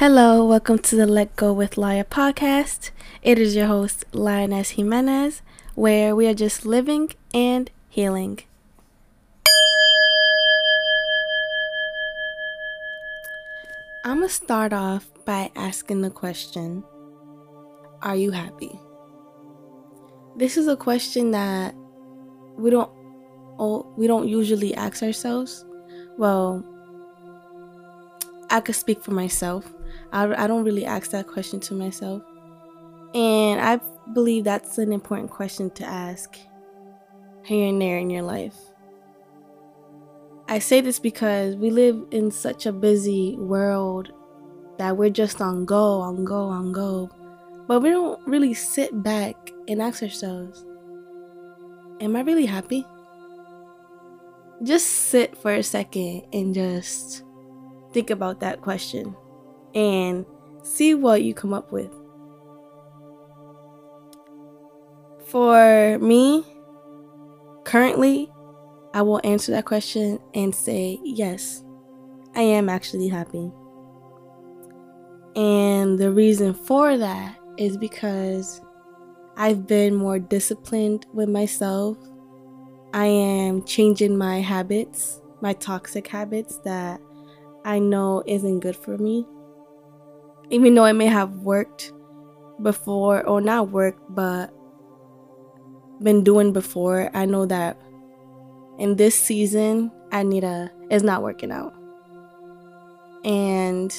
Hello, welcome to the Let Go with Laya podcast. It is your host, Liaynez Jimenez, where we are just living and healing. I'm going to start off by asking the question Are you happy? This is a question that we don't we don't usually ask ourselves. Well, I could speak for myself. I, I don't really ask that question to myself. And I believe that's an important question to ask here and there in your life. I say this because we live in such a busy world that we're just on go, on go, on go. But we don't really sit back and ask ourselves, Am I really happy? Just sit for a second and just think about that question and see what you come up with. For me, currently, I will answer that question and say, yes, I am actually happy. And the reason for that is because I've been more disciplined with myself. I am changing my habits, my toxic habits that I know isn't good for me even though it may have worked before or not worked but been doing before i know that in this season i need a it's not working out. And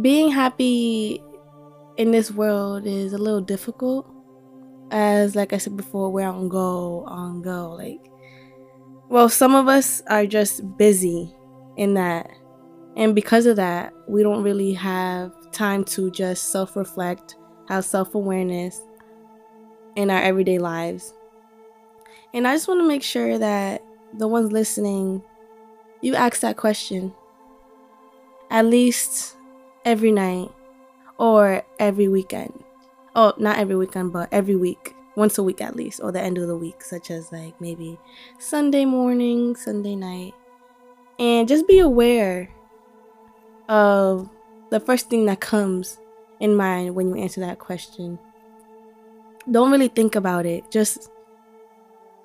being happy in this world is a little difficult. As like i said before we're on go on go like well some of us are just busy in that and because of that, we don't really have time to just self reflect, have self awareness in our everyday lives. And I just want to make sure that the ones listening, you ask that question at least every night or every weekend. Oh, not every weekend, but every week. Once a week at least, or the end of the week, such as like maybe Sunday morning, Sunday night. And just be aware of the first thing that comes in mind when you answer that question. Don't really think about it. Just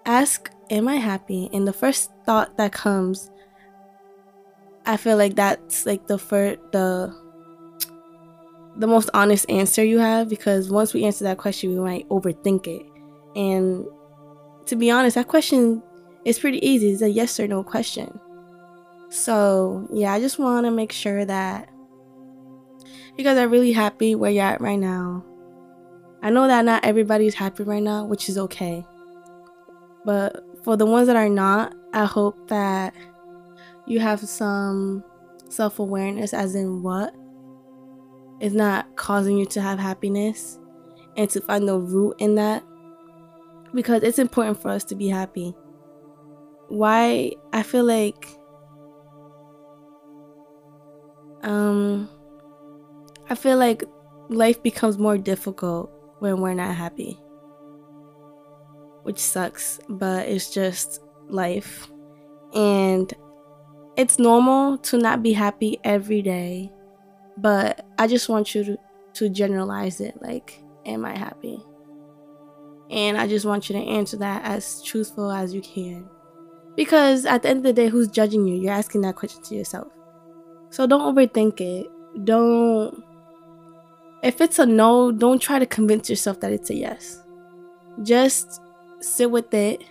ask, Am I happy? And the first thought that comes, I feel like that's like the first, the the most honest answer you have because once we answer that question, we might overthink it. And to be honest, that question is pretty easy. It's a yes or no question. So, yeah, I just want to make sure that you guys are really happy where you're at right now. I know that not everybody's happy right now, which is okay. But for the ones that are not, I hope that you have some self awareness, as in what is not causing you to have happiness, and to find the root in that. Because it's important for us to be happy. Why I feel like um, I feel like life becomes more difficult when we're not happy, which sucks, but it's just life. And it's normal to not be happy every day, but I just want you to, to generalize it like, am I happy? And I just want you to answer that as truthful as you can. Because at the end of the day, who's judging you? You're asking that question to yourself. So don't overthink it. Don't. If it's a no, don't try to convince yourself that it's a yes. Just sit with it,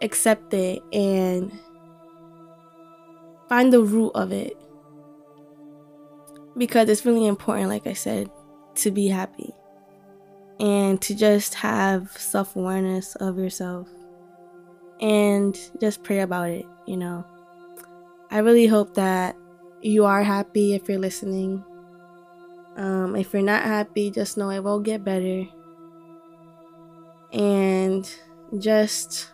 accept it, and find the root of it. Because it's really important, like I said, to be happy and to just have self awareness of yourself and just pray about it, you know. I really hope that you are happy if you're listening. Um, if you're not happy, just know it will get better. And just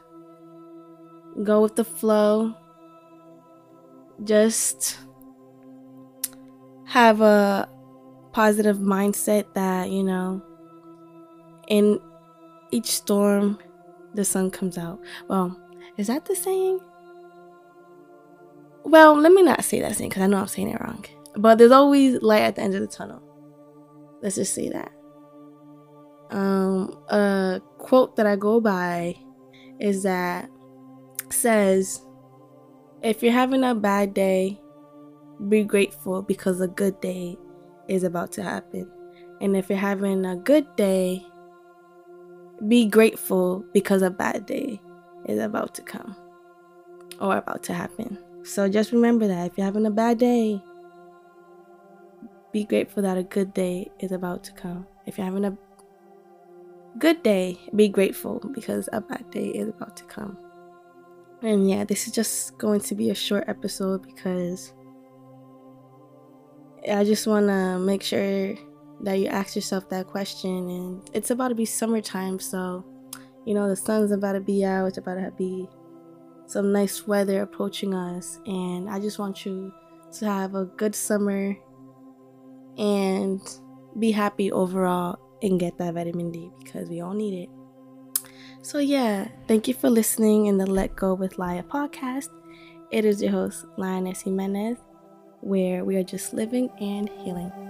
go with the flow. Just have a positive mindset that, you know, in each storm, the sun comes out. Well, is that the saying? Well, let me not say that thing because I know I'm saying it wrong. But there's always light at the end of the tunnel. Let's just say that. Um, a quote that I go by is that says, if you're having a bad day, be grateful because a good day is about to happen. And if you're having a good day, be grateful because a bad day is about to come or about to happen. So just remember that if you're having a bad day, be grateful that a good day is about to come. If you're having a good day, be grateful because a bad day is about to come. And yeah, this is just going to be a short episode because I just want to make sure that you ask yourself that question. And it's about to be summertime, so you know, the sun's about to be out, it's about to be some nice weather approaching us. And I just want you to have a good summer and be happy overall and get that vitamin D because we all need it. So, yeah, thank you for listening in the Let Go with Laya podcast. It is your host, Liaynez Jimenez, where we are just living and healing.